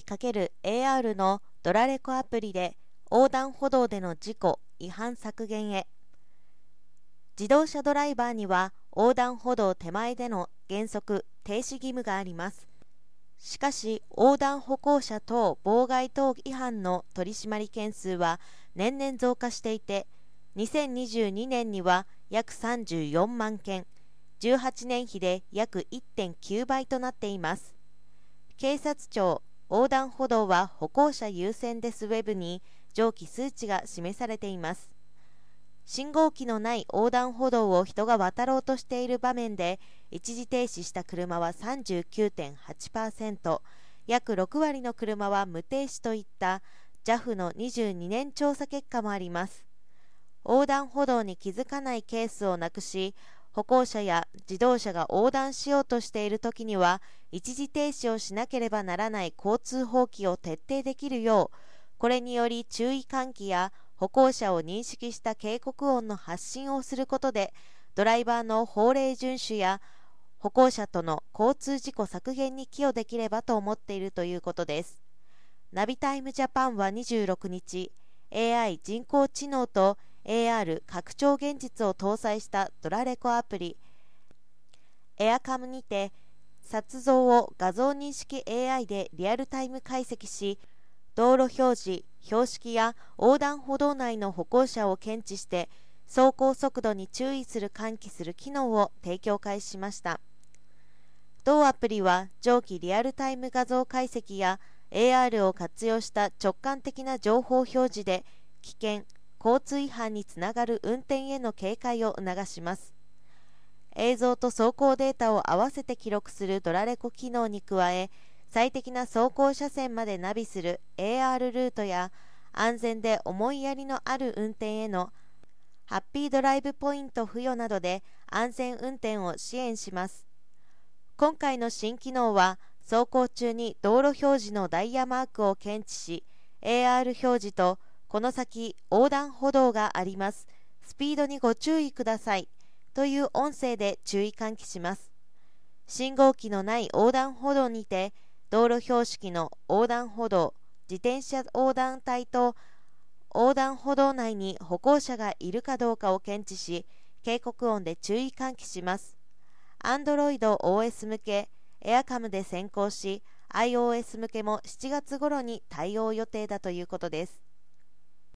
AI×AR のドラレコアプリで横断歩道での事故・違反削減へ。自動車ドライバーには横断歩道手前での原則停止義務があります。しかし横断歩行者等妨害等違反の取り締まり件数は年々増加していて2022年には約34万件18年比で約1.9倍となっています。警察庁横断歩道は歩行者優先です。ウェブに上記数値が示されています。信号機のない横断歩道を人が渡ろうとしている場面で一時停止した車は39.8%約6割の車は無停止といった JAF の22年調査結果もあります。横断歩道に気づかないケースをなくし歩行者や自動車が横断しようとしている時には一時停止をしなければならない交通法規を徹底できるようこれにより注意喚起や歩行者を認識した警告音の発信をすることでドライバーの法令遵守や歩行者との交通事故削減に寄与できればと思っているということです。ナビタイムジャパンは26日 AI 人工知能と AR 拡張現実を搭載したドラレコアプリ。エアカムにて撮像を画像認識 AI でリアルタイム解析し道路表示標識や横断歩道内の歩行者を検知して走行速度に注意する喚起する機能を提供開始しました。同アプリは上記リアルタイム画像解析や AR を活用した直感的な情報表示で危険交通違反につながる運転への警戒を促します。映像と走行データを合わせて記録するドラレコ機能に加え最適な走行車線までナビする AR ルートや安全で思いやりのある運転へのハッピードライブポイント付与などで安全運転を支援します。今回の新機能は走行中に道路表示のダイヤマークを検知し AR 表示とこの先横断歩道があります。スピードにご注意ください。という音声で注意喚起します。信号機のない横断歩道にて道路標識の横断歩道自転車横断帯と横断歩道内に歩行者がいるかどうかを検知し警告音で注意喚起します。Android OS 向け AirCam で先行し iOS 向けも7月頃に対応予定だということです。